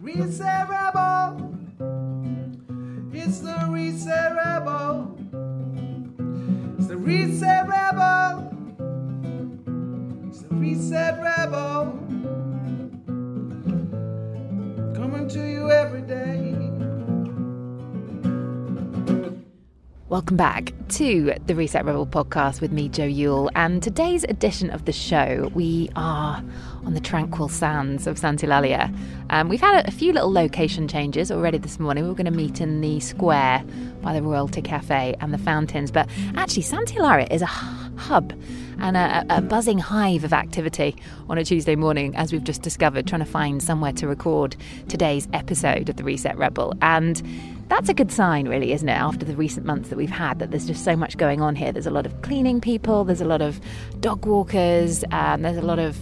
Reset Rebel. It's the Reset Rebel. It's the Reset Rebel. It's the Reset Rebel. Coming to you every day. Welcome back to the Reset Rebel podcast with me, Joe Yule. And today's edition of the show, we are on the tranquil sands of Sant'Eulalia. Um, we've had a, few little location changes already this morning. We were going to meet in the square by the Royalty Cafe and the fountains. But actually, Sant'Eulalia is a hub and a, a, buzzing hive of activity on a Tuesday morning, as we've just discovered, trying to find somewhere to record today's episode of the Reset Rebel. And that's a good sign, really, isn't it? After the recent months that we've had, that there's just so much going on here. There's a lot of cleaning people, there's a lot of dog walkers, um, there's a lot of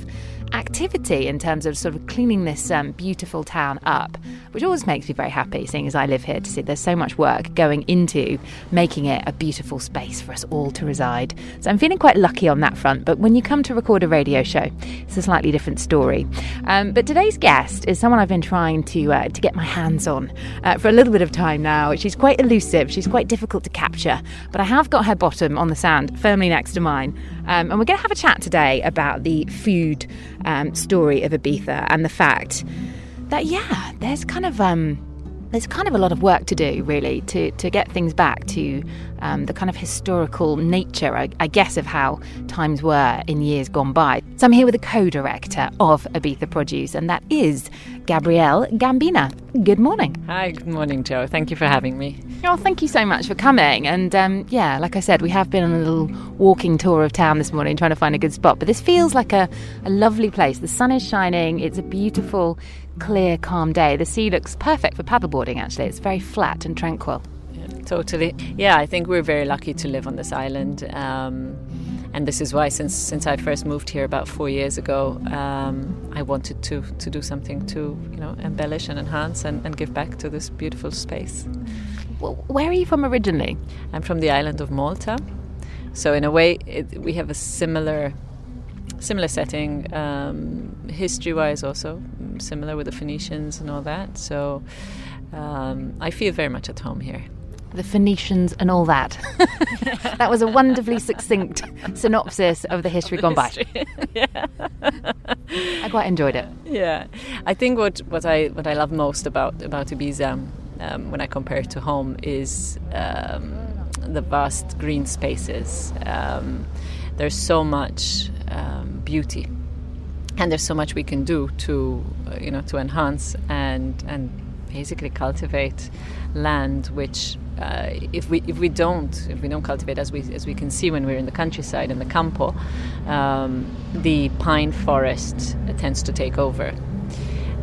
activity in terms of sort of cleaning this um, beautiful town up, which always makes me very happy, seeing as I live here, to see there's so much work going into making it a beautiful space for us all to reside. So I'm feeling quite lucky on that front. But when you come to record a radio show, it's a slightly different story. Um, but today's guest is someone I've been trying to uh, to get my hands on uh, for a little bit of time now. She's quite elusive. She's quite difficult to capture, but I have got her bottom on the sand firmly next to mine, um, and we're going to have a chat today about the food um, story of Ibiza and the fact that yeah, there's kind of um, there's kind of a lot of work to do, really, to, to get things back to um, the kind of historical nature, I, I, guess, of how times were in years gone by. So I'm here with the co-director of Ibiza Produce, and that is Gabrielle Gambina. Good morning. Hi, good morning, Joe. Thank you for having me. Oh, thank you so much for coming. And um, yeah, like I said, we have been on a little walking tour of town this morning, trying to find a good spot. But this feels like a, a lovely place. The sun is shining. It's a beautiful clear, calm day. The sea looks perfect for paddleboarding, actually. It's very flat and tranquil. Yeah, totally. Yeah, I think we're very lucky to live on this island. Um, and this is why, since since I first moved here about four years ago, um, I wanted to to do something to you know embellish and enhance and, and give back to this beautiful space. Where are you from originally? I'm from the island of Malta, so in a way, it, we have a similar similar setting, um, history wise, also similar with the Phoenicians and all that. So um, I feel very much at home here. The Phoenicians and all that. that was a wonderfully succinct synopsis of the history gone by. yeah. I quite enjoyed it. Yeah, I think what, what I what I love most about about Ibiza, um, when I compare it to home, is um, the vast green spaces. Um, there's so much um, beauty and there's so much we can do to uh, you know to enhance and and basically cultivate land which uh, if we if we don't if we don't cultivate as we as we can see when we're in the countryside in the campo um, the pine forest tends to take over.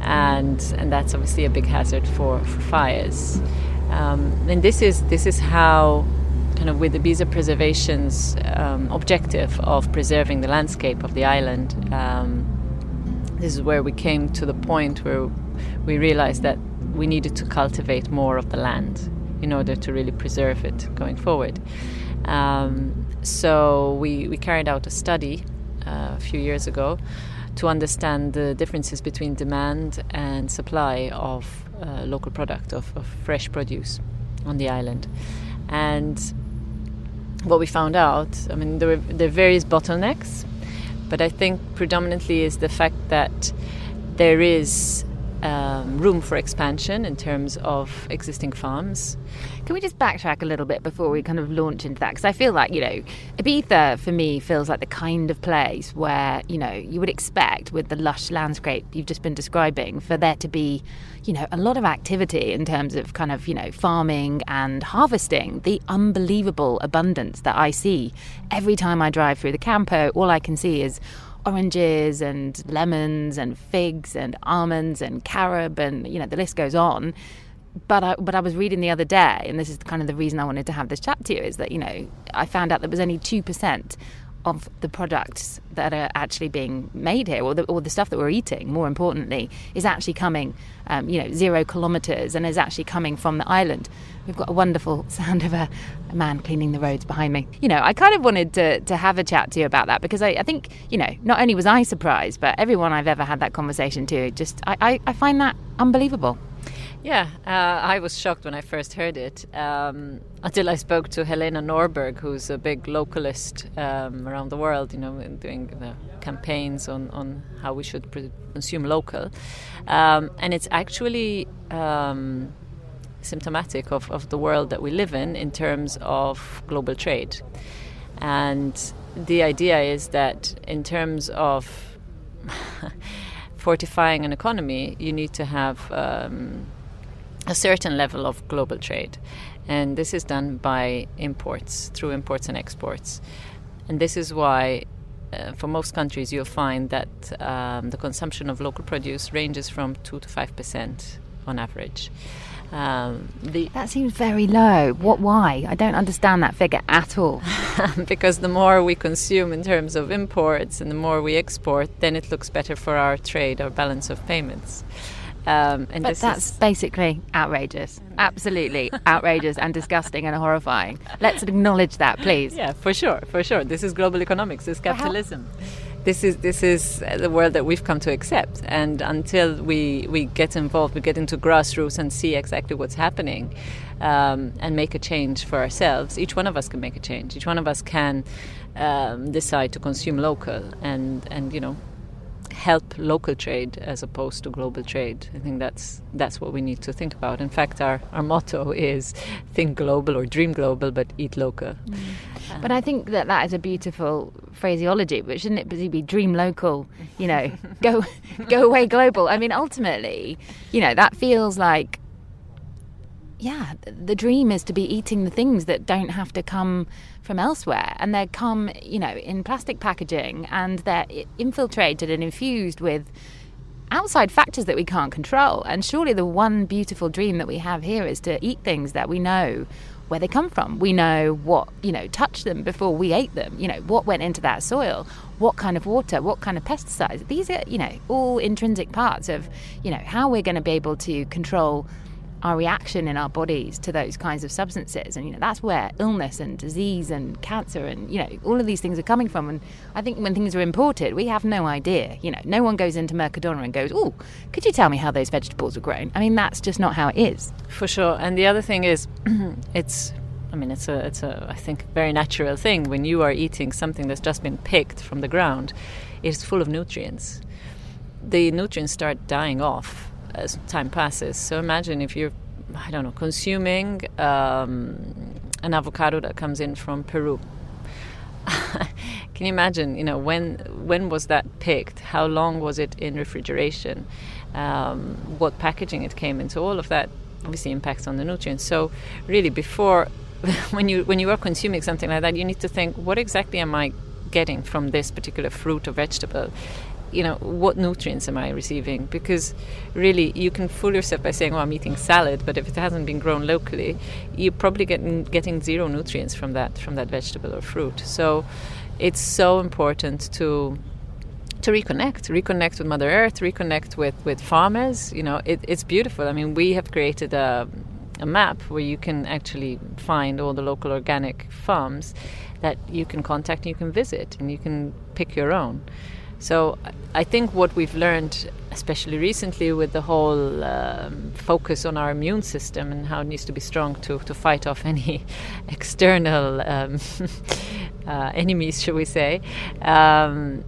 And and that's obviously a big hazard for, for fires. Um, and this is this is how kind of with the Ibiza Preservation's um, objective of preserving the landscape of the island, um, this is where we came to the point where we realized that we needed to cultivate more of the land in order to really preserve it going forward. Um, so we, we carried out a study uh, a few years ago to understand the differences between demand and supply of uh, local product, of, of fresh produce on the island. And what we found out, I mean, there were, there are various bottlenecks, but I think predominantly is the fact that there is um, room for expansion in terms of existing farms. Can we just backtrack a little bit before we kind of launch into that? Because I feel like, you know, Ibiza for me feels like the kind of place where, you know, you would expect with the lush landscape you've just been describing for there to be, you know, a lot of activity in terms of kind of, you know, farming and harvesting. The unbelievable abundance that I see every time I drive through the campo, all I can see is oranges and lemons and figs and almonds and carob and you know the list goes on. But I, but I was reading the other day and this is kind of the reason I wanted to have this chat to you is that you know I found out there was only 2% of the products that are actually being made here, or the, or the stuff that we're eating, more importantly, is actually coming, um, you know, zero kilometres and is actually coming from the island. We've got a wonderful sound of a, a, man cleaning the roads behind me. You know, I kind of wanted to, to have a chat to you about that because I, I think, you know, not only was I surprised, but everyone I've ever had that conversation to, just, I, I, I find that unbelievable. Yeah, uh, I was shocked when I first heard it um, until I spoke to Helena Norberg, who's a big localist um, around the world, you know, doing campaigns on, on how we should consume local. Um, and it's actually um, symptomatic of, of the world that we live in in terms of global trade. And the idea is that in terms of fortifying an economy, you need to have um, a certain level of global trade. And this is done by imports, through imports and exports. And this is why, uh, for most countries, you'll find that um, the consumption of local produce ranges from 2 to 5% on average. Um, that seems very low. What? Why? I don't understand that figure at all. because the more we consume in terms of imports and the more we export, then it looks better for our trade, our balance of payments. Um, and but that's is... basically outrageous. Absolutely outrageous and disgusting and horrifying. Let's acknowledge that, please. Yeah, for sure, for sure. This is global economics. This is capitalism. This is this is the world that we've come to accept. And until we we get involved, we get into grassroots and see exactly what's happening, um, and make a change for ourselves. Each one of us can make a change. Each one of us can um, decide to consume local and and you know help local trade as opposed to global trade. I think that's that's what we need to think about. In fact, our, our motto is think global or dream global, but eat local. Mm. Um, but I think that that is a beautiful phraseology. But shouldn't it be dream local? You know, go go away global. I mean, ultimately, you know, that feels like yeah, the dream is to be eating the things that don't have to come from elsewhere, and they come, you know, in plastic packaging, and they're infiltrated and infused with outside factors that we can't control. And surely the one beautiful dream that we have here is to eat things that we know where they come from. We know what, you know, touched them before we ate them. You know, what went into that soil, what kind of water, what kind of pesticides. These are, you know, all intrinsic parts of, you know, how we're going to be able to control our reaction in our bodies to those kinds of substances. And you know that's where illness and disease and cancer and you know all of these things are coming from. And i think when things are imported we have no idea. You know no one goes into mercadona and goes oh could you tell me how those vegetables were grown? I mean that's just not how it is. For sure. And the other thing is it's I mean, it's a, it's a, I think, very natural thing when you are eating something that's just been picked from the ground. It's full of nutrients. The nutrients start dying off as time passes. So imagine if you're, I don't know, consuming um, an avocado that comes in from Peru. Can you imagine? You know, when when was that picked? How long was it in refrigeration? Um, what packaging it came in? So all of that obviously impacts on the nutrients. So really, before when you when you are consuming something like that, you need to think, what exactly am I getting from this particular fruit or vegetable? You know what nutrients am i receiving? Because really you can fool yourself by saying oh i'm eating salad but if it hasn't been grown locally you're probably getting getting zero nutrients from that from that vegetable or fruit. So it's so important to to reconnect reconnect with mother earth reconnect with with farmers you know it, it's beautiful. I mean we have created a a map where you can actually find all the local organic farms that you can contact and you can visit and you can pick your own so I think what we've learned, especially recently, with the whole um, focus on our immune system and how it needs to be strong to, to fight off any external um, uh, enemies, shall we say, um,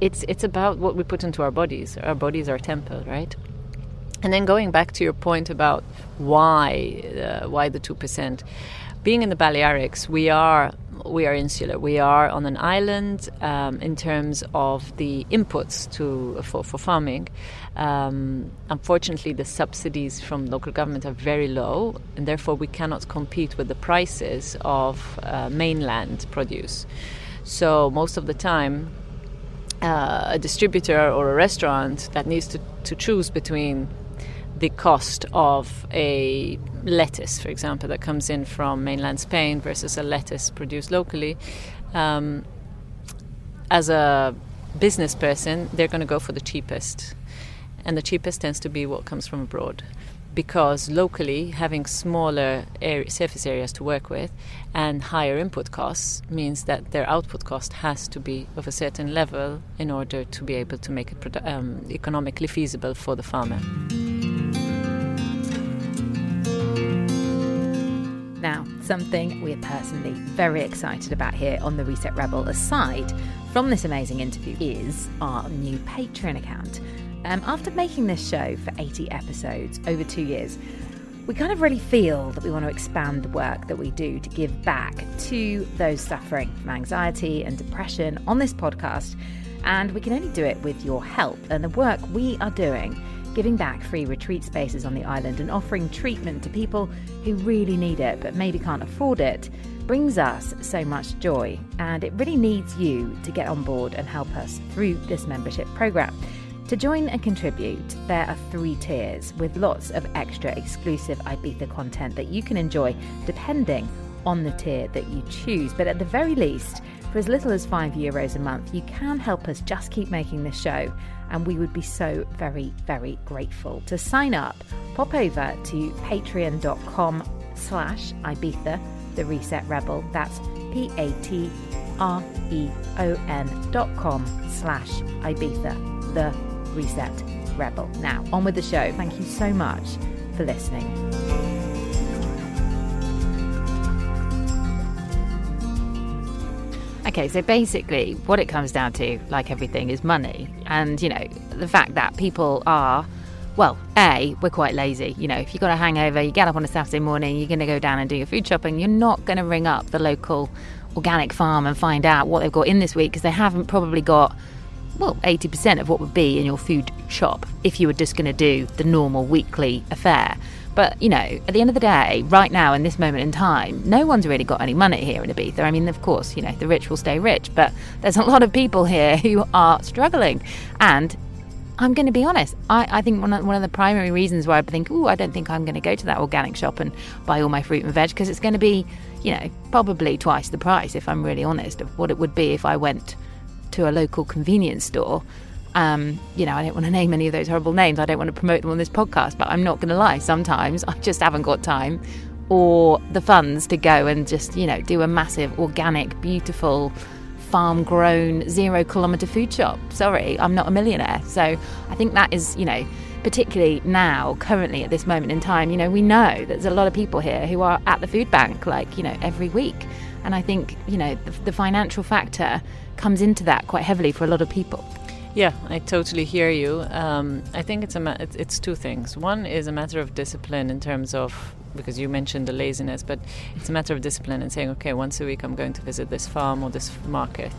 it's it's about what we put into our bodies. Our bodies are temple, right? And then going back to your point about why uh, why the two percent, being in the Balearics, we are we are insular. We are on an island um, in terms of the inputs to for, for farming. Um, unfortunately, the subsidies from local government are very low, and therefore we cannot compete with the prices of uh, mainland produce. So most of the time, uh, a distributor or a restaurant that needs to, to choose between the cost of a lettuce, for example, that comes in from mainland Spain versus a lettuce produced locally, um, as a business person, they're going to go for the cheapest, and the cheapest tends to be what comes from abroad because locally having smaller area, surface areas to work with and higher input costs means that their output cost has to be of a certain level in order to be able to make it um, economically feasible for the farmer. Now, something we're personally very excited about here on the Reset Rebel, aside from this amazing interview, is our new Patreon account. Um, after making this show for 80 episodes over two years, we kind of really feel that we want to expand the work that we do to give back to those suffering from anxiety and depression on this podcast. And we can only do it with your help and the work we are doing, giving back free retreat spaces on the island and offering treatment to people who really need it but maybe can't afford it, brings us so much joy. And it really needs you to get on board and help us through this membership program. To join and contribute, there are three tiers with lots of extra exclusive Ibiza content that you can enjoy depending on the tier that you choose. But at the very least, for as little as five euros a month, you can help us just keep making this show, and we would be so very, very grateful. To sign up, pop over to patreon.com slash Ibiza, the Reset Rebel. That's P A T R E O N dot com slash Ibiza, the Reset Rebel. Now, on with the show. Thank you so much for listening. Okay, so basically, what it comes down to, like everything, is money. And, you know, the fact that people are, well, A, we're quite lazy. You know, if you've got a hangover, you get up on a Saturday morning, you're going to go down and do your food shopping, you're not going to ring up the local organic farm and find out what they've got in this week because they haven't probably got well, 80% of what would be in your food shop if you were just going to do the normal weekly affair. But, you know, at the end of the day, right now in this moment in time, no one's really got any money here in Ibiza. I mean, of course, you know, the rich will stay rich, but there's a lot of people here who are struggling. And I'm going to be honest, I, I think one of, one of the primary reasons why I think, oh, I don't think I'm going to go to that organic shop and buy all my fruit and veg, because it's going to be, you know, probably twice the price, if I'm really honest, of what it would be if I went to a local convenience store. Um, you know, I don't want to name any of those horrible names. I don't want to promote them on this podcast, but I'm not going to lie. Sometimes I just haven't got time or the funds to go and just, you know, do a massive, organic, beautiful, farm grown, zero kilometre food shop. Sorry, I'm not a millionaire. So I think that is, you know, particularly now, currently at this moment in time, you know, we know there's a lot of people here who are at the food bank, like, you know, every week. And I think, you know, the, the financial factor comes into that quite heavily for a lot of people. Yeah, I totally hear you. Um, I think it's a ma- it's, two things. One is a matter of discipline in terms of because you mentioned the laziness, but it's a matter of discipline and saying, okay, once a week I'm going to visit this farm or this market.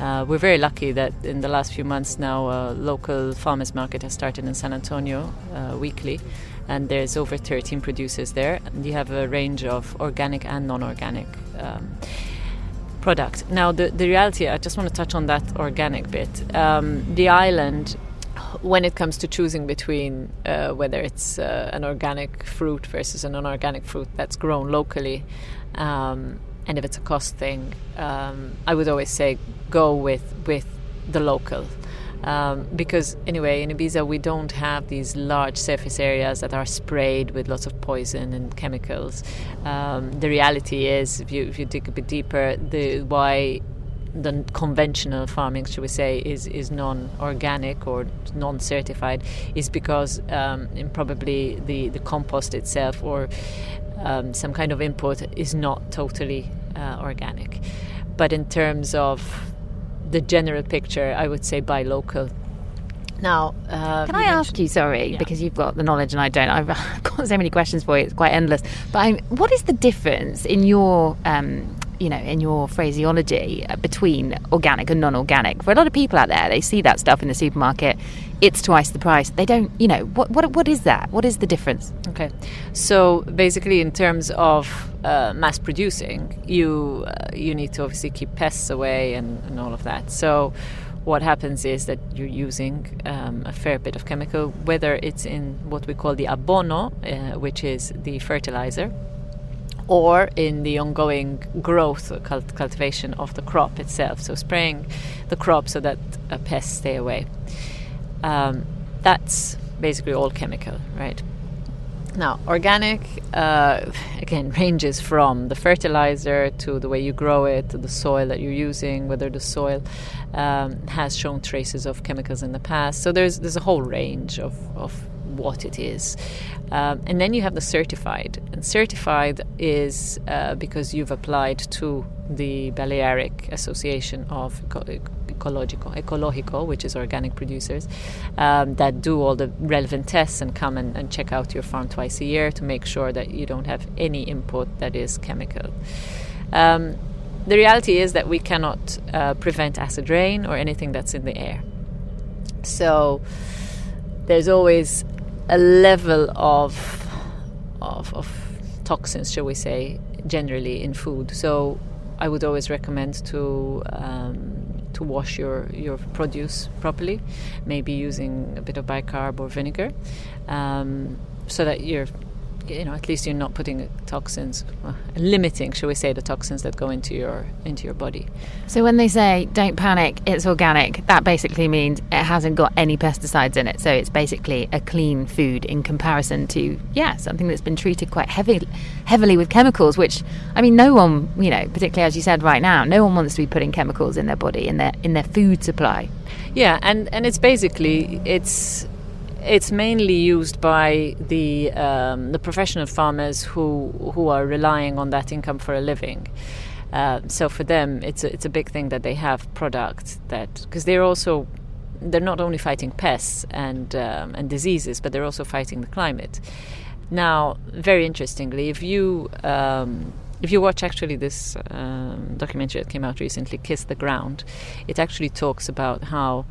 Uh, we're very lucky that in the last few months now, a local farmers market has started in San Antonio uh, weekly, and there's over 13 producers there. And you have a range of organic and non-organic. Um, product. Now, the, the reality, I just want to touch on that organic bit. Um, the island, when it comes to choosing between uh, whether it's uh, an organic fruit versus a non organic fruit that's grown locally, um, and if it's a cost thing, um, I would always say go with, with the local. Um, because anyway in Ibiza we don't have these large surface areas that are sprayed with lots of poison and chemicals. Um, the reality is, if you if you dig a bit deeper, the why the conventional farming, should we say, is is non-organic or non-certified, is because um, probably the the compost itself or um, some kind of input is not totally uh, organic. But in terms of the general picture, I would say buy local. Now, uh, can I ask you, sorry, yeah. because you've got the knowledge and I don't. I've got so many questions for you; it's quite endless. But I'm, what is the difference in your, um, you know, in your phraseology uh, between organic and non-organic? For a lot of people out there, they see that stuff in the supermarket. It's twice the price. They don't, you know, what what what is that? What is the difference? Okay, so basically, in terms of uh, mass producing, you uh, you need to obviously keep pests away and, and all of that. So what happens is that you're using um, a fair bit of chemical, whether it's in what we call the abono, uh, which is the fertilizer, or in the ongoing growth cult- cultivation of the crop itself. So spraying the crop so that uh, pests stay away. Um, that's basically all chemical, right? Now, organic uh, again ranges from the fertilizer to the way you grow it, to the soil that you're using, whether the soil um, has shown traces of chemicals in the past. So there's there's a whole range of, of what it is. Um, and then you have the certified. And certified is uh, because you've applied to the Balearic Association of Ecologico, Ecologico, which is organic producers, um, that do all the relevant tests and come and, and, check out your farm twice a year to make sure that you don't have any input that is chemical. Um, the reality is that we cannot uh, prevent acid rain or anything that's in the air. So there's always a level of, of, of toxins, shall we say, generally in food. So I would always recommend to um, to wash your, your produce properly, maybe using a bit of bicarb or vinegar, um, so that you're you know at least you're not putting toxins uh, limiting shall we say the toxins that go into your into your body. So when they say don't panic it's organic that basically means it hasn't got any pesticides in it. So it's basically a clean food in comparison to yeah something that's been treated quite heavy heavily with chemicals which i mean no one you know particularly as you said right now no one wants to be putting chemicals in their body in their in their food supply. Yeah and and it's basically it's it's mainly used by the um, the professional farmers who who are relying on that income for a living. Uh, so for them, it's a, it's a big thing that they have products that because they're also they're not only fighting pests and um, and diseases, but they're also fighting the climate. Now, very interestingly, if you um, if you watch actually this um, documentary that came out recently, "Kiss the Ground," it actually talks about how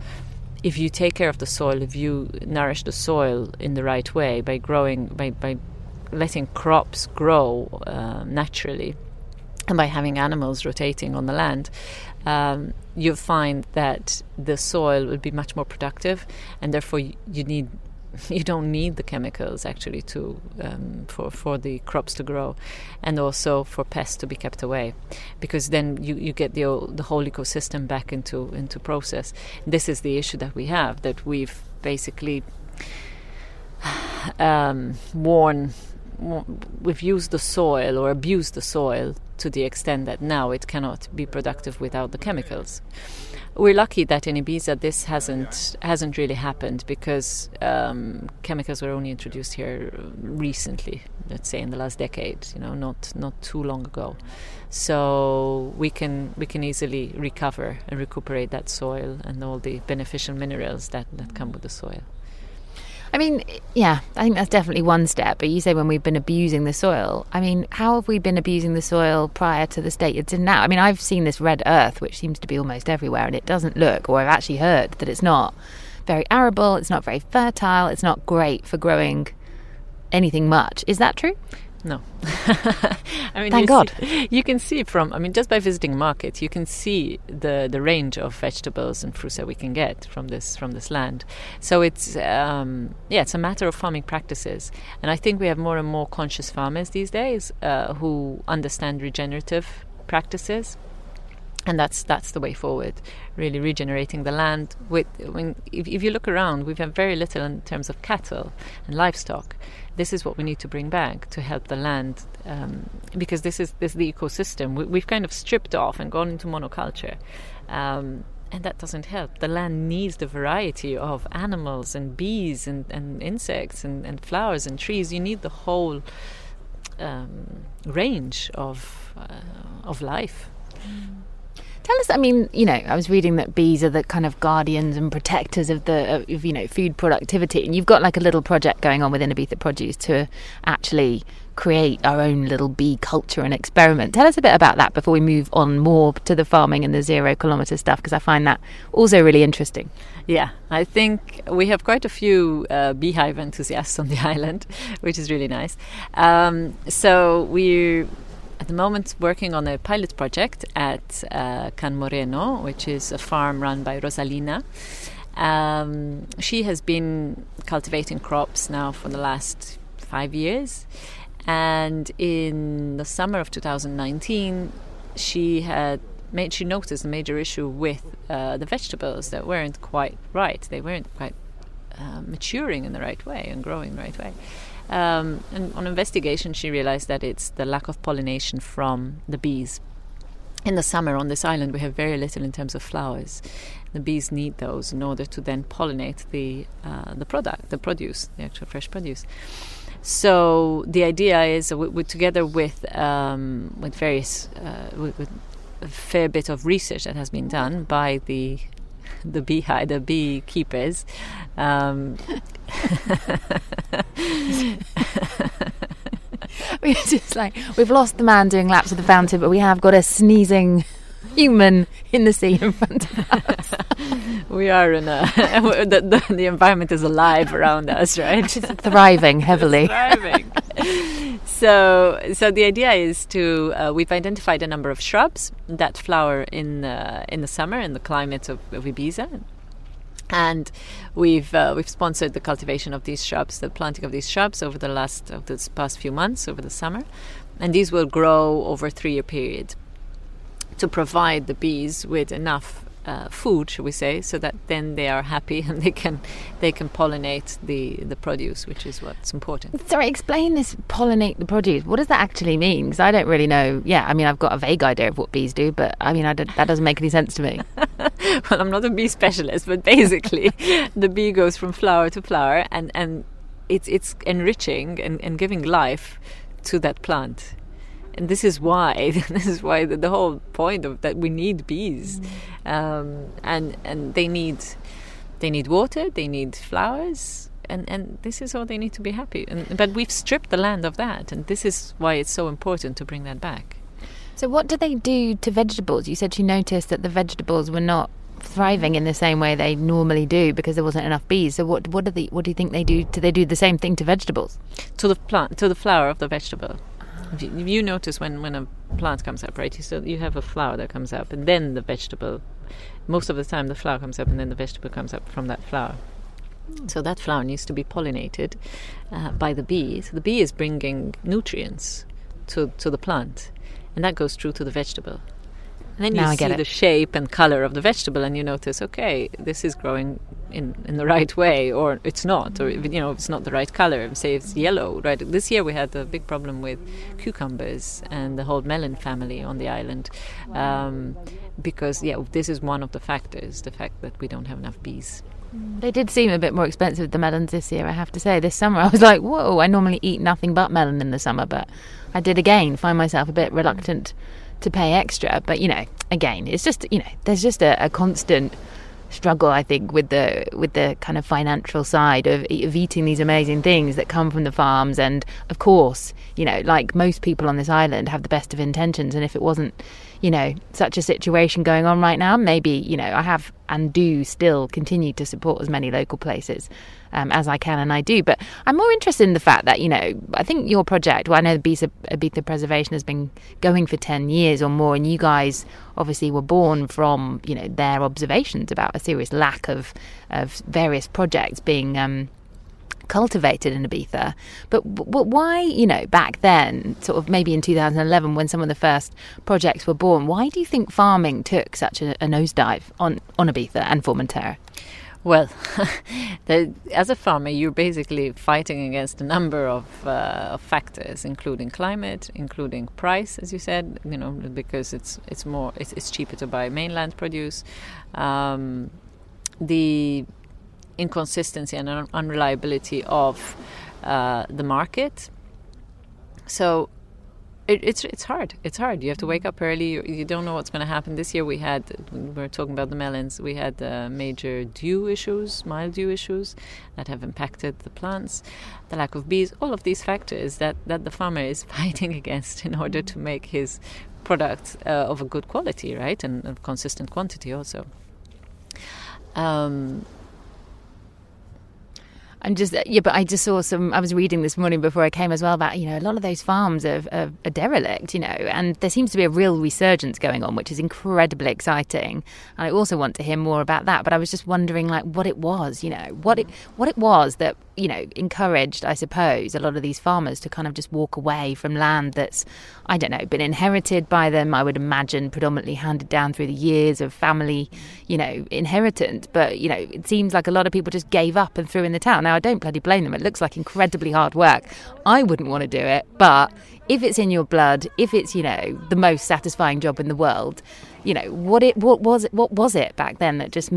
if you take care of the soil, if you nourish the soil in the right way by growing, by, by letting crops grow uh, naturally, and by having animals rotating on the land, um, you'll find that the soil will be much more productive, and therefore you need you don't need the chemicals actually to um, for for the crops to grow, and also for pests to be kept away, because then you, you get the the whole ecosystem back into into process. This is the issue that we have that we've basically um, worn we've used the soil or abused the soil to the extent that now it cannot be productive without the chemicals we're lucky that in Ibiza this hasn't hasn't really happened because um, chemicals were only introduced here recently. Let's say in the last decade, you know, not not too long ago. So we can we can easily recover and recuperate that soil and all the beneficial minerals that, that come with the soil. I mean, yeah, I think that's definitely one step. But you say when we've been abusing the soil. I mean, how have we been abusing the soil prior to the state it's in now? I mean, I've seen this red earth, which seems to be almost everywhere, and it doesn't look, or I've actually heard that it's not very arable, it's not very fertile, it's not great for growing anything much. Is that true? No. I mean, Thank God. See, you can see from, I mean, just by visiting markets, you can see the, the range of vegetables and fruits that we can get from this from this land. So it's um, yeah, it's a matter of farming practices, and I think we have more and more conscious farmers these days uh, who understand regenerative practices and that's that's the way forward really regenerating the land with when if, if you look around we have very little in terms of cattle and livestock this is what we need to bring back to help the land um, because this is this is the ecosystem we, have kind of stripped off and gone into monoculture um, and that doesn't help. The land needs the variety of animals and bees and, and insects and, and flowers and trees. You need the whole um, range of uh, of life. Mm. Tell us, I mean, you know, I was reading that bees are the kind of guardians and protectors of the, of, you know, food productivity. And you've got like a little project going on within Ibiza Produce to actually create our own little bee culture and experiment. Tell us a bit about that before we move on more to the farming and the zero kilometre stuff, because I find that also really interesting. Yeah, I think we have quite a few uh, beehive enthusiasts on the island, which is really nice. Um, so we at the moment working on a pilot project at uh, Can Moreno, which is a farm run by Rosalina. Um, she has been cultivating crops now for the last five years, And in the summer of 2019, she had made she noticed a major issue with uh, the vegetables that weren't quite right. They weren't quite uh, maturing in the right way and growing the right way. Um, and on investigation, she realized that it's the lack of pollination from the bees. In the summer on this island, we have very little in terms of flowers. The bees need those in order to then pollinate the uh, the product, the produce, the actual fresh produce. So the idea is, we, we, together with um, with various uh, with, with a fair bit of research that has been done by the the beehive, the beekeepers. Um, we're just like we've lost the man doing laps of the fountain, but we have got a sneezing human in the sea in front of us. we are in a the, the, the, environment is alive around us, right? It's thriving heavily. It's thriving. so, so the idea is to uh, we've identified a number of shrubs that flower in uh, in the summer in the climate of, of Ibiza, and we've uh, we've sponsored the cultivation of these shrubs, the planting of these shrubs over the last of this past few months over the summer, and these will grow over a three year period to provide the bees with enough uh, food, should we say, so that then they are happy and they can they can pollinate the the produce, which is what's important. Sorry, explain this pollinate the produce. What does that actually mean? Because I don't really know. Yeah, I mean, I've got a vague idea of what bees do, but I mean, I that doesn't make any sense to me. well, I'm not a bee specialist, but basically, the bee goes from flower to flower, and and it's it's enriching and, and giving life to that plant and this is why this is why the, the, whole point of that we need bees mm. um, and and they need they need water they need flowers and and this is all they need to be happy and, but we've stripped the land of that and this is why it's so important to bring that back so what do they do to vegetables you said you noticed that the vegetables were not thriving in the same way they normally do because there wasn't enough bees. So what what do they what do you think they do? Do they do the same thing to vegetables? To the plant, to the flower of the vegetable. You, you notice when, when a plant comes up, right? You so you have a flower that comes up, and then the vegetable. Most of the time, the flower comes up, and then the vegetable comes up from that flower. So that flower needs to be pollinated uh, by the bee. So the bee is bringing nutrients to to the plant, and that goes through to the vegetable. And then you see the shape and color of the vegetable, and you notice, okay, this is growing in, in the right way, or it's not, or you know, it's not the right color. Say it's yellow, right? This year we had a big problem with cucumbers and the whole melon family on the island, um, because yeah, this is one of the factors: the fact that we don't have enough bees. They did seem a bit more expensive, the melons this year, I have to say. This summer, I was like, whoa, I normally eat nothing but melon in the summer, but I did again find myself a bit reluctant to pay extra. But you know, again, it's just you know, there's just a, a constant struggle I think with the with the kind of financial side of, of eating these amazing things that come from the farms. And of course you know like most people on this island have the best of intentions. And if it wasn't you know, such a situation going on right now, maybe, you know, I have and do still continue to support as many local places um, as I can, and I do. But I'm more interested in the fact that, you know, I think your project, well, I know the Ibiza, Ibiza Preservation has been going for 10 years or more, and you guys obviously were born from, you know, their observations about a serious lack of, of various projects being. Um, cultivated in Ibiza. But, but why, you know, back then, sort of maybe in 2011 when some of the first projects were born, why do you think farming took such a, a nosedive on, on Ibiza and Formentera? Well, the, as a farmer, you're basically fighting against a number of, uh, factors, including climate, including price, as you said. You know, because it's it's more it's, it's cheaper to buy mainland produce. Um, the inconsistency and un- unreliability of uh, the market. So it, it's it's hard. It's hard. You have to wake up early. You, you don't know what's going to happen. This year we had we were talking about the melons. We had uh, major dew issues, mildew issues that have impacted the plants. The lack of bees. All of these factors that that the farmer is fighting against in order to make his product uh, of a good quality, right, and consistent quantity also. Um, I'm just uh, yeah, but I just saw some. I was reading this morning before I came as well about you know a lot of those farms are, are, are, derelict, you know, and there seems to be a real resurgence going on, which is incredibly exciting. And I also want to hear more about that. But I was just wondering like what it was, you know, what it what it was that you know, encouraged, I suppose, a lot of these farmers to kind of just walk away from land that's, I don't know, been inherited by them. I would imagine predominantly handed down through the years of family, you know, inheritance. But you know, it seems like a lot of people just gave up and threw in the towel. Now, I don't bloody blame them. It looks like incredibly hard work. I wouldn't want to do it, but if it's in your blood, if it's you know the most satisfying job in the world, you know what it what was it what was it back then that just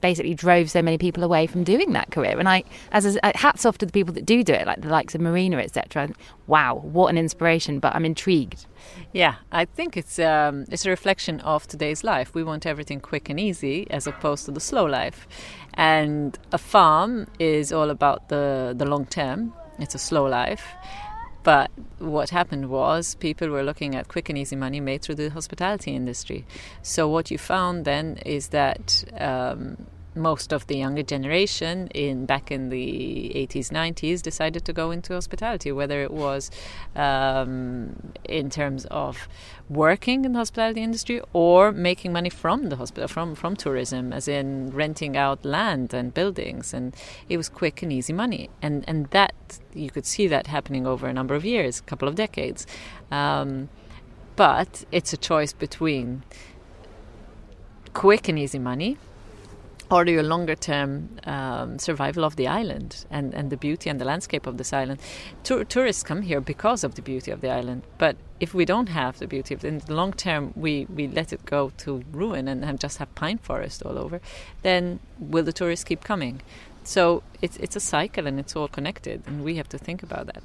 basically drove so many people away from doing that career? And I, as a, uh, hats off to the people that do do it, like the likes of Marina, etc. Wow, what an inspiration! But I'm intrigued. Yeah, I think it's um, it's a reflection of today's life. We want everything quick and easy, as opposed to the slow life. And a farm is all about the the long term. It's a slow life but what happened was people were looking at quick and easy money made through the hospitality industry. So what you found then is that um, most of the younger generation in back in the 80s 90s decided to go into hospitality whether it was um, in terms of working in the hospitality industry or making money from the hospital from from tourism as in renting out land and buildings and it was quick and easy money. And and that you could see that happening over a number of years a couple of decades. Um, but it's a choice between quick and easy money or your longer term um, survival of the island and, and the beauty and the landscape of this island. Tour- tourists come here because of the beauty of the island, but if we don't have the beauty of it, in the long term, we, we let it go to ruin and, and just have pine forest all over, then will the tourists keep coming? So it's it's a cycle and it's all connected, and we have to think about that.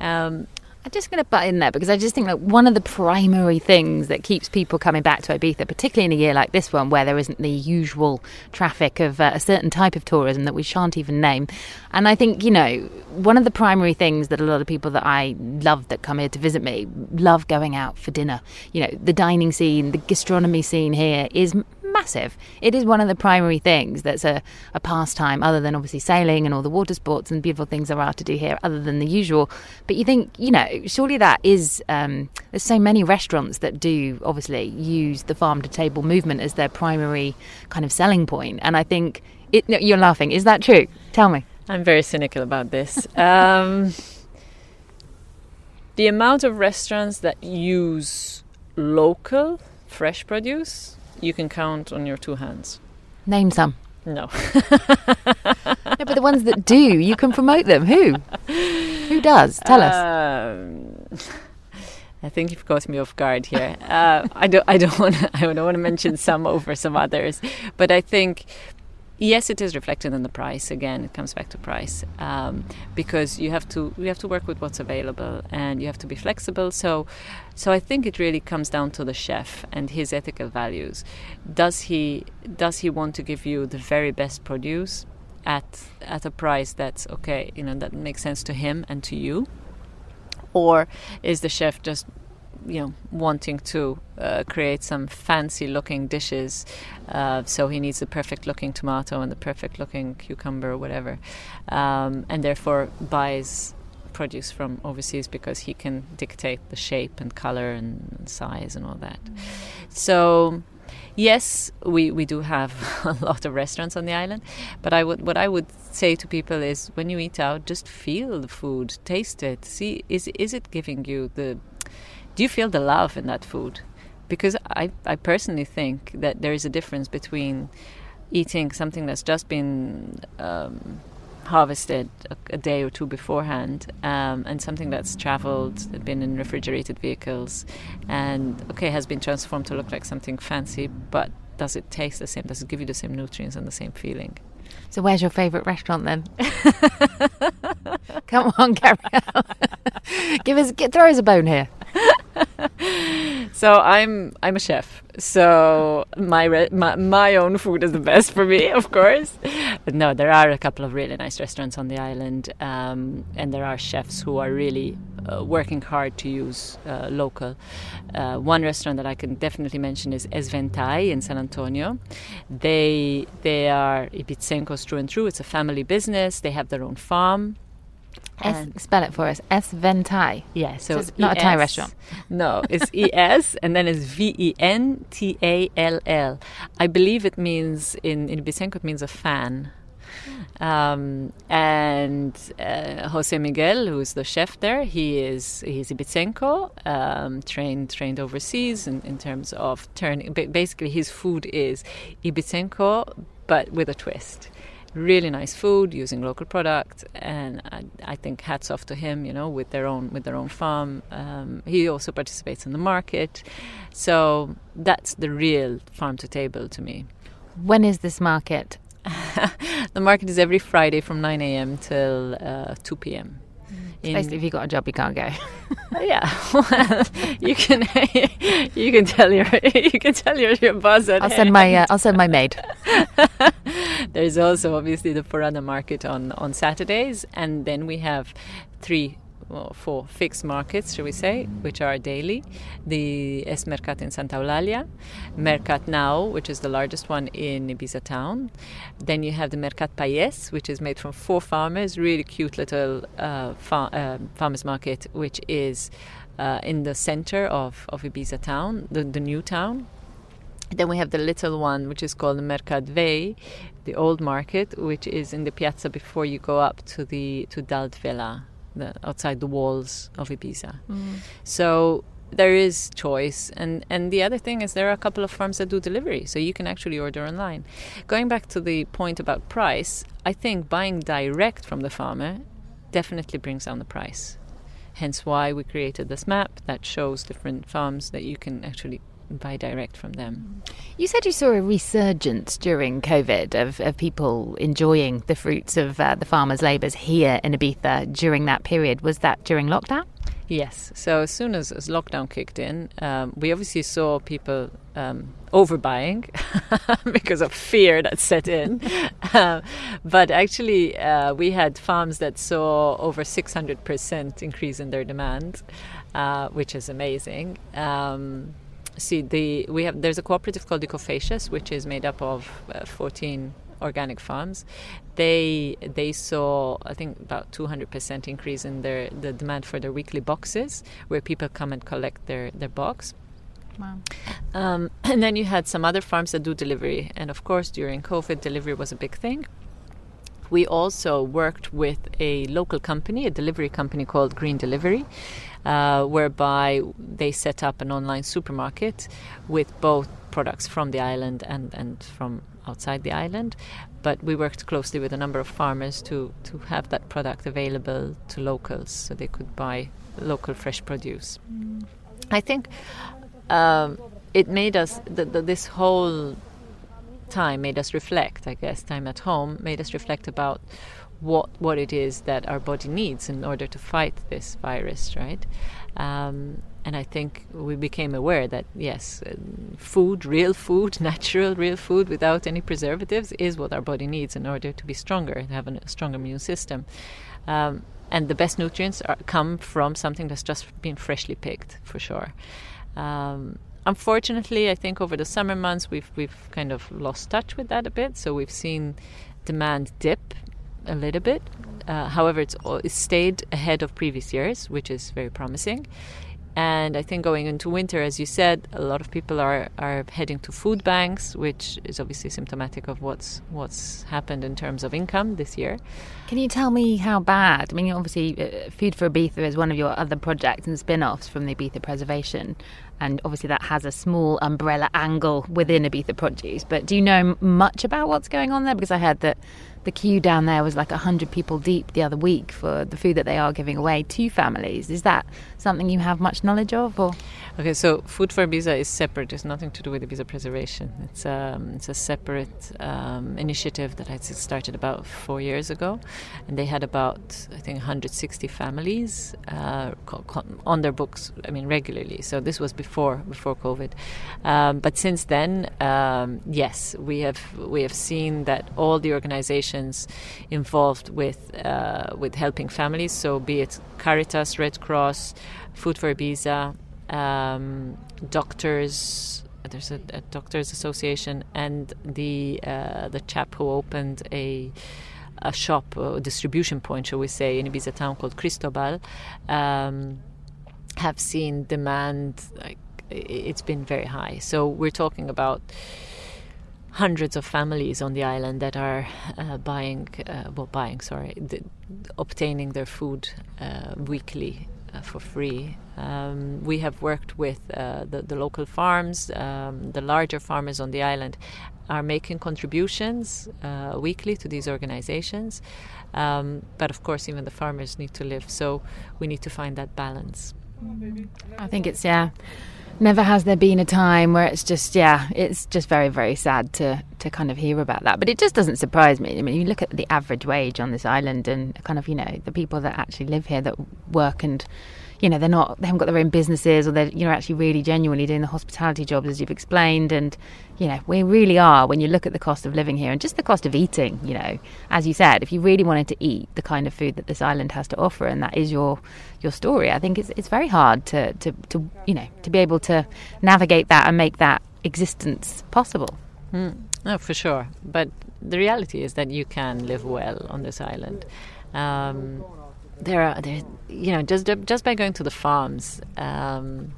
Um, I'm just going to butt in there because I just think that one of the primary things that keeps people coming back to Ibiza, particularly in a year like this one, where there isn't the usual traffic of uh, a certain type of tourism that we shan't even name. And I think, you know, one of the primary things that a lot of people that I love that come here to visit me love going out for dinner. You know, the dining scene, the gastronomy scene here is massive. It is one of the primary things that's a, a pastime, other than obviously sailing and all the water sports and beautiful things there are to do here, other than the usual. But you think, you know, surely that is, um, there's so many restaurants that do obviously use the farm to table movement as their primary kind of selling point. And I think, it, no, you're laughing, is that true? Tell me. I'm very cynical about this. Um, the amount of restaurants that use local fresh produce you can count on your two hands. Name some. No. no, but the ones that do, you can promote them. Who? Who does? Tell us. Um, I think you've caught me off guard here. Uh, I don't. I don't want. I don't want to mention some over some others, but I think yes, it is reflected in the price. Again, it comes back to price um, because you have to you have to work with what's available and you have to be flexible. So, so I think it really comes down to the chef and his ethical values. Does he does he want to give you the very best produce at at a price that's okay? You know that makes sense to him and to you, or is the chef just you know wanting to uh, create some fancy looking dishes uh, so he needs the perfect looking tomato and the perfect looking cucumber or whatever um, and therefore buys produce from overseas because he can dictate the shape and color and size and all that. So yes we, we do have a lot of restaurants on the island but I would what I would say to people is when you eat out just feel the food taste it see is is it giving you the do you feel the love in that food? Because I, I personally think that there is a difference between eating something that's just been um, harvested a, a, day or two beforehand um, and something that's traveled, been in refrigerated vehicles, and okay, has been transformed to look like something fancy, but does it taste the same? Does it give you the same nutrients and the same feeling? So, where's your favourite restaurant then? Come on, carry on. Give us, get, throw us a bone here. so I'm I'm a chef. So my, re- my my own food is the best for me, of course. But no, there are a couple of really nice restaurants on the island, um, and there are chefs who are really uh, working hard to use uh, local. Uh, one restaurant that I can definitely mention is Es Ventall in San Antonio. They they are Ibizencos through and through. It's a family business. They have their own farm. S, spell it for us. Es Ventall. Yeah, so, so it's not a Thai restaurant. No, it's E S and then it's V E N T A L L. I believe it means in in Ibizenco it means a fan. Um, and uh, Jose Miguel, who's the chef there, he is he's Ibizenco, um, trained trained overseas in, in terms of turning. Basically, his food is Ibizenco, but with a twist really nice food using local product and I, I, think hats off to him you know with their own with their own farm um, he also participates in the market so that's the real farm to table to me when is this market the market is every friday from 9 a.m till uh, 2 p.m in, Basically, if you got a job, you can't go. yeah, well, you can you can tell your you can tell your, your boss. I'll send my uh, I'll send my maid. There's also obviously the Forada market on on Saturdays, and then we have three well, four fixed markets, shall we say, which are daily. The Es Mercat in Santa Eulalia, Mercat Nou, which is the largest one in Ibiza town. Then you have the Mercat Payés, which is made from four farmers, really cute little uh, far, uh, farmers market, which is uh, in the center of, of Ibiza town, the, the new town. Then we have the little one, which is called Mercat Vell, the old market, which is in the piazza before you go up to the to Dalt Vila the, outside the walls of Ibiza. Mm. So there is choice and and the other thing is there are a couple of farms that do delivery so you can actually order online going back to the point about price i think buying direct from the farmer definitely brings down the price hence why we created this map that shows different farms that you can actually buy direct from them. You said you saw a resurgence during COVID of, of people enjoying the fruits of uh, the farmers' labours here in Ibiza during that period. Was that during lockdown? Yes. So as soon as, as lockdown kicked in, um, we obviously saw people um, overbuying because of fear that set in. uh, but actually, uh, we had farms that saw over 600% increase in their demand, uh, which is amazing. Um, see the we have there's a cooperative called Ecofeixes, which is made up of uh, 14 organic farms. They they saw I think about 200% increase in their the demand for their weekly boxes, where people come and collect their their box. Wow. Um, and then you had some other farms that do delivery, and of course during COVID, delivery was a big thing. We also worked with a local company, a delivery company called Green Delivery, uh, whereby they set up an online supermarket with both products from the island and, and from outside the island. But we worked closely with a number of farmers to, to have that product available to locals so they could buy local fresh produce. Mm. I think um, it made us, the, the, this whole time made us reflect, I guess, time at home made us reflect about what what it is that our body needs in order to fight this virus, right? Um, and I think we became aware that yes, food, real food, natural, real food, without any preservatives, is what our body needs in order to be stronger, to have a stronger immune system. Um, and the best nutrients are, come from something that's just been freshly picked, for sure. Um, unfortunately, I think over the summer months we've we've kind of lost touch with that a bit. So we've seen demand dip a little bit. Uh, however, it's, it's stayed ahead of previous years, which is very promising. And I think going into winter, as you said, a lot of people are, are heading to food banks, which is obviously symptomatic of what's what's happened in terms of income this year. Can you tell me how bad? I mean, obviously, uh, Food for Ibiza is one of your other projects and spin offs from the Ibiza Preservation. And obviously, that has a small umbrella angle within Ibiza Produce. But do you know much about what's going on there? Because I heard that the queue down there was like 100 people deep the other week for the food that they are giving away to families. Is that something you have much knowledge of? Or? Okay, so Food for Ibiza is separate. It's nothing to do with Ibiza preservation. It's, um, it's a separate um, initiative that I started about four years ago. And they had about, I think, 160 families uh, on their books, I mean, regularly. So this was before before COVID. Um, but since then, um, yes, we have, we have seen that all the organizations organizations involved with uh, with helping families. So be it Caritas, Red Cross, Food for Ibiza, um, doctors. There's a, a, doctors association and the uh, the chap who opened a a shop, a distribution point, shall we say, in Ibiza town called Cristobal, um, have seen demand like it's been very high. So we're talking about hundreds of families on the island that are uh, buying, uh, well, buying, sorry, the, obtaining their food uh, weekly uh, for free. Um, we have worked with uh, the, the, local farms, um, the larger farmers on the island are making contributions uh, weekly to these organizations. Um, but of course, even the farmers need to live, so we need to find that balance. I think it's, yeah never has there been a time where it's just yeah it's just very very sad to to kind of hear about that. But it just doesn't surprise me. I mean you look at the average wage on this island and kind of you know the people that actually live here that work and you know they're not they haven't got their own businesses or they're you know actually really genuinely doing the hospitality jobs as you've explained. And you know we really are when you look at the cost of living here and just the cost of eating you know as you said if you really wanted to eat the kind of food that this island has to offer and that is your your story i think it's it's very hard to to, to you know to be able to navigate that and make that existence possible. Mm. no for sure. But the reality is that you can live well on this island. Um, there are there, you know just just by going to the farms um,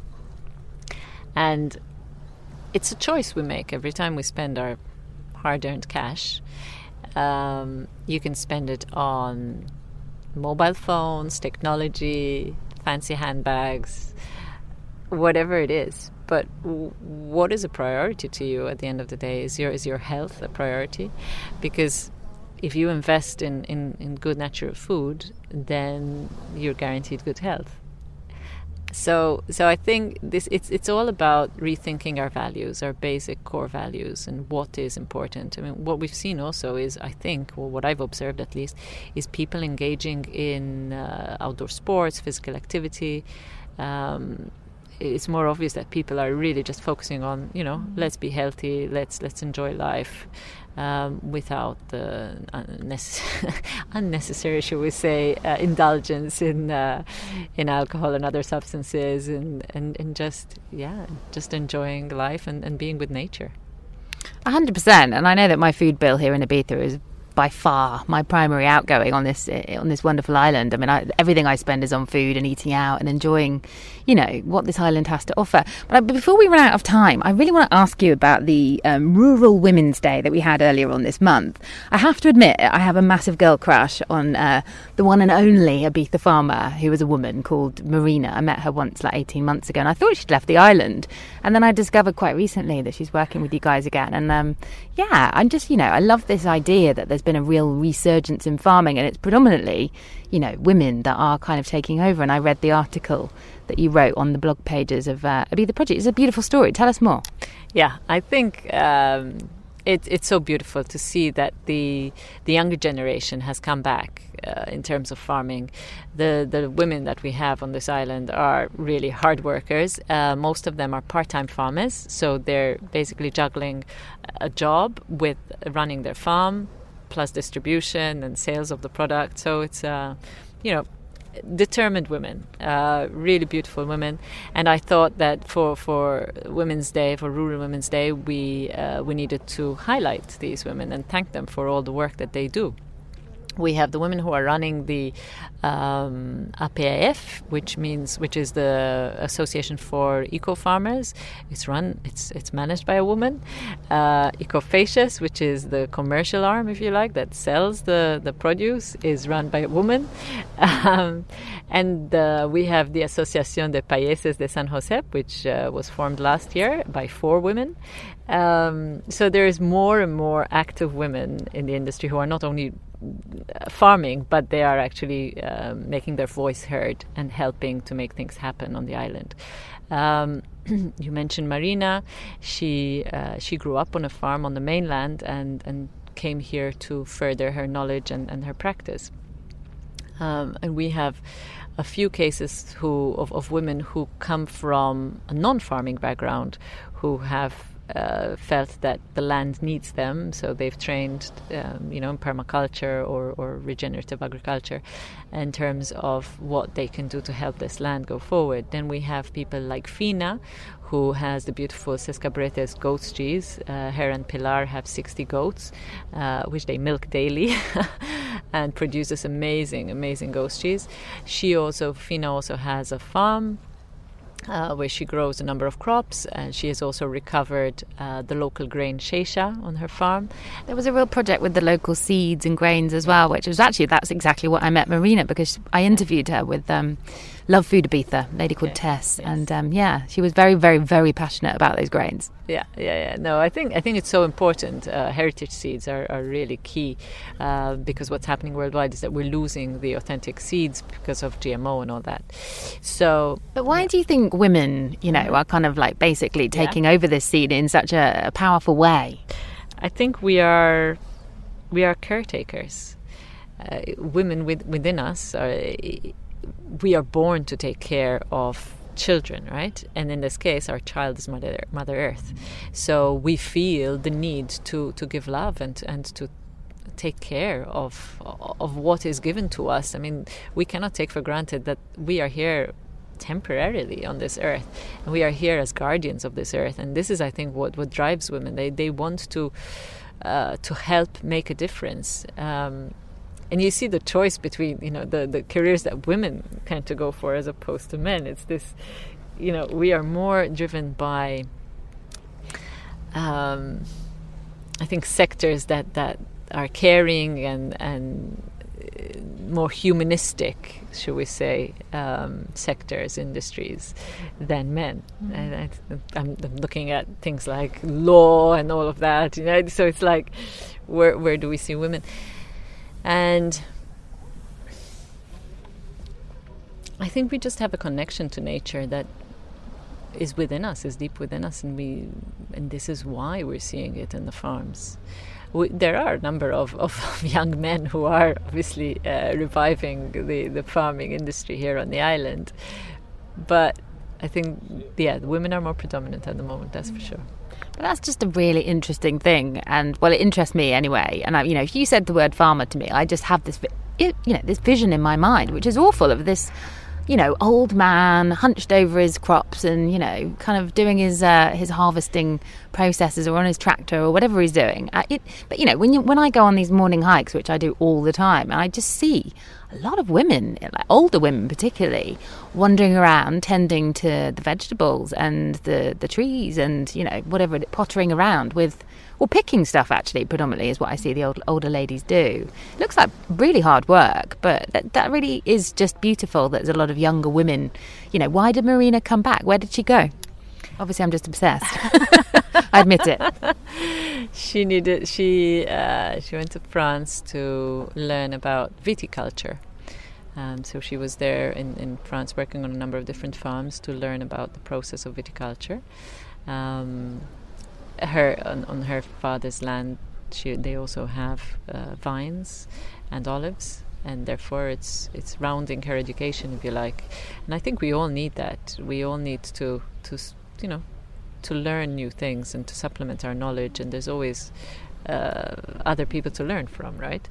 and it's a choice we make. Every time we spend our hard-earned cash um, you can spend it on mobile phones technology fancy handbags whatever it is. But what is a priority to you at the end of the day? Is your is your health a priority? Because if you invest in, in, in good natural food, then you're guaranteed good health. So, so I think this it's it's all about rethinking our values, our basic core values, and what is important. I mean, what we've seen also is, I think, or what I've observed at least, is people engaging in uh, outdoor sports, physical activity. Um, it's more obvious that people are really just focusing on, you know, let's be healthy, let's let's enjoy life, um, without the unnecessary, unnecessary, should we say, uh, indulgence in uh, in alcohol and other substances, and, and, and just yeah, just enjoying life and, and being with nature. hundred percent. And I know that my food bill here in Ibiza is by far my primary outgoing on this eh, on this wonderful island. I mean, I, everything I spend is on food and eating out and enjoying, you know, what this island has to offer. But before we run out of time, I really want to ask you about the um, Rural Women's Day that we had earlier on this month. I have to admit, I have a massive girl crush on uh, the one and only Ibiza farmer who was a woman called Marina. I met her once, like eighteen months ago, and I thought she'd left the island, and then I discovered quite recently that she's working with you guys again. And um, yeah, I'm just, you know, I love this idea that there's been a real resurgence in farming, and it's predominantly, you know, women that are kind of taking over. And I read the article that you wrote on the blog pages of uh, the Project. It's a beautiful story. Tell us more. Yeah, I think. Um, it, it's so beautiful to see that the the younger generation has come back uh, in terms of farming. The the women that we have on this island are really hard workers. Uh, most of them are part time farmers, so they're basically juggling a job with running their farm, plus distribution and sales of the product. So it's uh, you know determined women, uh, really beautiful women. And I thought that for for Women's Day, for Rural Women's Day, we uh, we needed to highlight these women and thank them for all the work that they do we have the women who are running the um, APAF, which means which is the Association for Eco Farmers. It's run, it's it's managed by a woman. Uh, Ecofeixes, which is the commercial arm, if you like, that sells the the produce, is run by a woman. Um, and uh, we have the Asociación de Payeses de San Jose, which uh, was formed last year by four women. Um, so there is more and more active women in the industry who are not only farming, but they are actually uh, making their voice heard and helping to make things happen on the island. Um, you mentioned Marina. She uh, she grew up on a farm on the mainland and and came here to further her knowledge and, and her practice. Um, and we have a few cases who of, of women who come from a non-farming background who have uh, felt that the land needs them, so they've trained, um, you know, in permaculture or, or regenerative agriculture, in terms of what they can do to help this land go forward. Then we have people like Fina, who has the beautiful Sescabretes goat's cheese. Uh, her and Pilar have 60 goats, uh, which they milk daily, and produces amazing, amazing goat's cheese. She also, Fina also has a farm uh, where she grows a number of crops, and she has also recovered uh, the local grain xeixa on her farm. There was a real project with the local seeds and grains as well, which was actually that's exactly what I met Marina because I interviewed her with um, Love Food Ibiza, lady called Okay, Tess, yes. and um, yeah, she was very, very, very passionate about those grains. Yeah, yeah, yeah. No, I think I think it's so important. Uh, heritage seeds are, are really key uh, because what's happening worldwide is that we're losing the authentic seeds because of GMO and all that. So But why do you think women, you know, are kind of like basically taking over this seed in such a, a powerful way? I think we are we are caretakers. Uh, women with, within us are we are born to take care of children, right? And in this case, our child is Mother Mother Earth. So we feel the need to to give love and and to take care of of what is given to us. I mean, we cannot take for granted that we are here temporarily on this earth and we are here as guardians of this earth and this is i think what what drives women they they want to uh, to help make a difference um, and you see the choice between you know the the careers that women tend to go for as opposed to men it's this you know we are more driven by um, i think sectors that that are caring and and uh, more humanistic, should we say, um, sectors, industries than men. And I, I'm, I'm looking at things like law and all of that. You know, so it's like, where where do we see women? And I think we just have a connection to nature that is within us, is deep within us, and we, and this is why we're seeing it in the farms. We, there are a number of, of young men who are obviously uh, reviving the, the farming industry here on the island, but I think yeah, the women are more predominant at the moment. That's for sure. But that's just a really interesting thing, and well, it interests me anyway. And I, you know, if you said the word farmer to me, I just have this, you know, this vision in my mind, which is awful of this, you know, old man hunched over his crops and you know, kind of doing his uh, his harvesting processes or on his tractor or whatever he's doing. Uh, it, but you know, when you when I go on these morning hikes, which I do all the time, I just see a lot of women, like older women particularly, wandering around tending to the vegetables and the, the trees and, you know, whatever, pottering around with, or picking stuff actually, predominantly is what I see the old, older ladies do. looks like really hard work, but that, that really is just beautiful that there's a lot of younger women. You know, why did Marina come back? Where did she go? Obviously, I'm just obsessed. I admit it. She needed she uh, she went to France to learn about viticulture. Um, so she was there in, in France working on a number of different farms to learn about the process of viticulture. Um, her on, on her father's land, she, they also have uh, vines and olives, and therefore it's it's rounding her education, if you like. And I think we all need that. We all need to to you know to learn new things and to supplement our knowledge. And there's always uh, other people to learn from, right?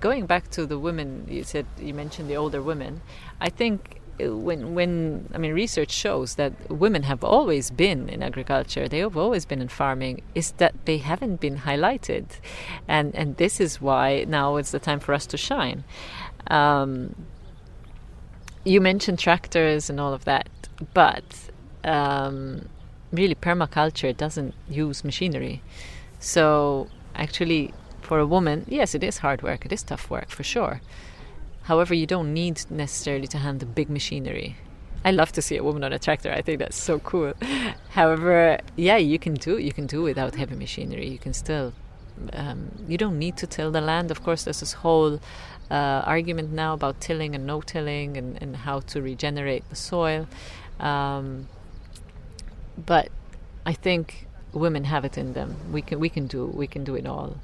Going back to the women, you said you mentioned the older women. I think when when I mean research shows that women have always been in agriculture. They have always been in farming. Is that they haven't been highlighted, and and this is why now it's the time for us to shine. Um, you mentioned tractors and all of that, but um, really permaculture doesn't use machinery. So actually, for a woman, yes, it is hard work. It is tough work for sure. However, you don't need necessarily to handle big machinery. I love to see a woman on a tractor. I think that's so cool. However, yeah, you can do you can do without heavy machinery. You can still um, you don't need to till the land. Of course, there's this whole uh, argument now about tilling and no tilling and, and how to regenerate the soil. Um, but I think women have it in them. We can we can do we can do it all.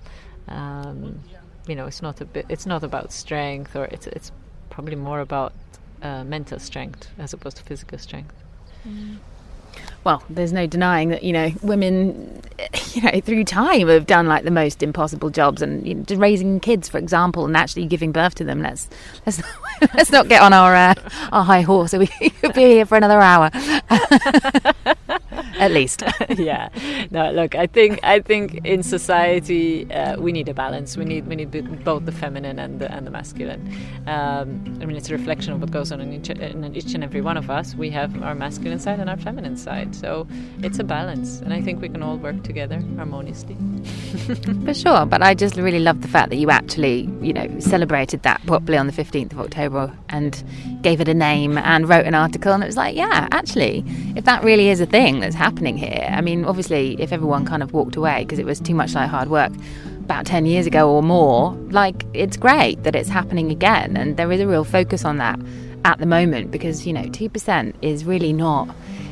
Um, you know, it's not a bit. It's not about strength, or it's it's probably more about uh, mental strength as opposed to physical strength. Well, there's no denying that you know women, you know, through time have done like the most impossible jobs, and you know, raising kids, for example, and actually giving birth to them. Let's let's let's not get on our uh, our high horse. We could be here for another hour. At least. yeah. No, look, I think I think in society uh, we need a balance. We need we need both the feminine and the and the masculine. Um, I mean, it's a reflection of what goes on in each, in each and every one of us. We have our masculine side and our feminine side, so it's a balance, and I think we can all work together harmoniously. For sure, but I just really love the fact that you actually, you know, celebrated that properly on the 15th of October and gave it a name and wrote an article. And it was like, yeah, actually, if that really is a thing that's happening here, I mean, obviously, if everyone kind of walked away because it was too much like hard work about 10 years ago or more, like, it's great that it's happening again. And there is a real focus on that at the moment because, you know, 2% is really not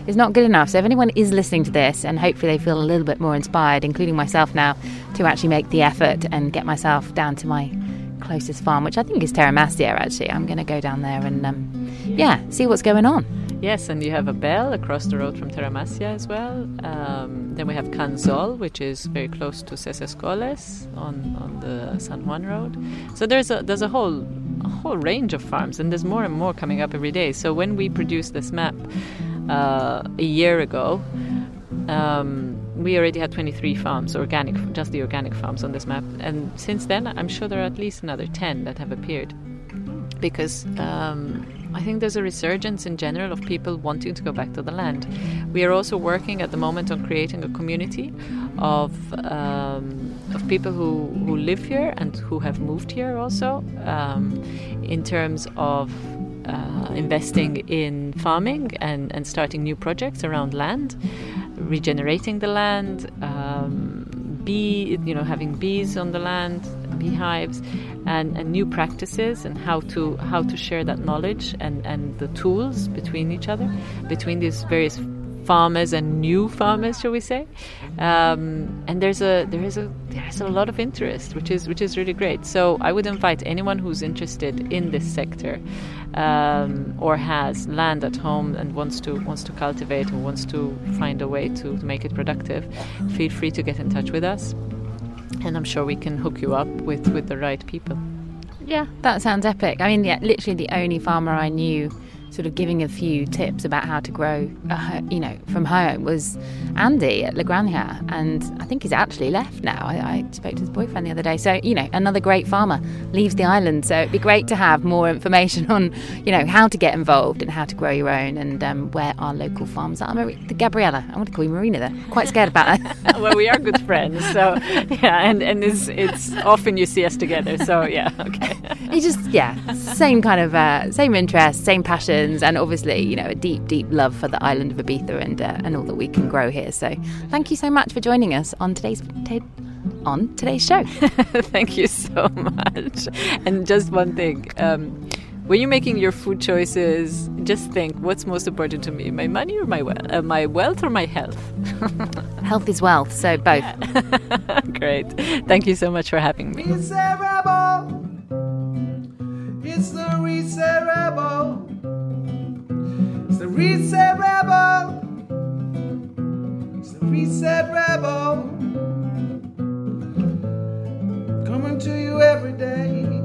is not good enough. So if anyone is listening to this and hopefully they feel a little bit more inspired, including myself now, to actually make the effort and get myself down to my closest farm, which I think is Terramassia actually. I'm going to go down there and um, yeah, see what's going on. Yes, and you have a bell across the road from Terramassia as well. Um, then we have Canzol, which is very close to Ses Escoles on, on the San Juan Road. So there's a there's a whole a whole range of farms, and there's more and more coming up every day. So when we produced this map, uh, a year ago, um, we already had 23 farms, organic, just the organic farms on this map. And since then, I'm sure there are at least another 10 that have appeared. Because um, I think there's a resurgence in general of people wanting to go back to the land. We are also working at the moment on creating a community of um, of people who, who live here and who have moved here also, um, in terms of uh, investing in farming and, and starting new projects around land, regenerating the land, um, bee, you know, having bees on the land, beehives, and, and new practices and how to how to share that knowledge and, and the tools between each other, between these various farmers and new farmers, shall we say? Um, and there's a there is a there's a lot of interest, which is which is really great. So I would invite anyone who's interested in this sector um, or has land at home and wants to wants to cultivate or wants to find a way to, make it productive. Feel free to get in touch with us, and I'm sure we can hook you up with with the right people. Yeah, that sounds epic. I mean, yeah, literally the only farmer I knew sort of giving a few tips about how to grow, uh, you know, from home was Andy at La Granja. And I think he's actually left now. I, I, spoke to his boyfriend the other day. So, you know, another great farmer leaves the island. So it'd be great to have more information on, you know, how to get involved and how to grow your own and um, where our local farms are. Mar- Gabriella, I want to call you Marina there. Quite scared about that. well, we are good friends. So, yeah, and, and it's, it's often you see us together. So, yeah, okay. You just, yeah, same kind of, uh, same interest, same passion and obviously, you know, a deep, deep love for the island of Ibiza and uh, and all that we can grow here. So, thank you so much for joining us on today's t- on today's show. thank you so much. And just one thing. Um, when you're making your food choices, just think what's most important to me: my money or my wealth, uh, my wealth or my health. health is wealth, so both. Great. Thank you so much for having me. It's the reset rebel. It's the reset rebel. Coming to you every day.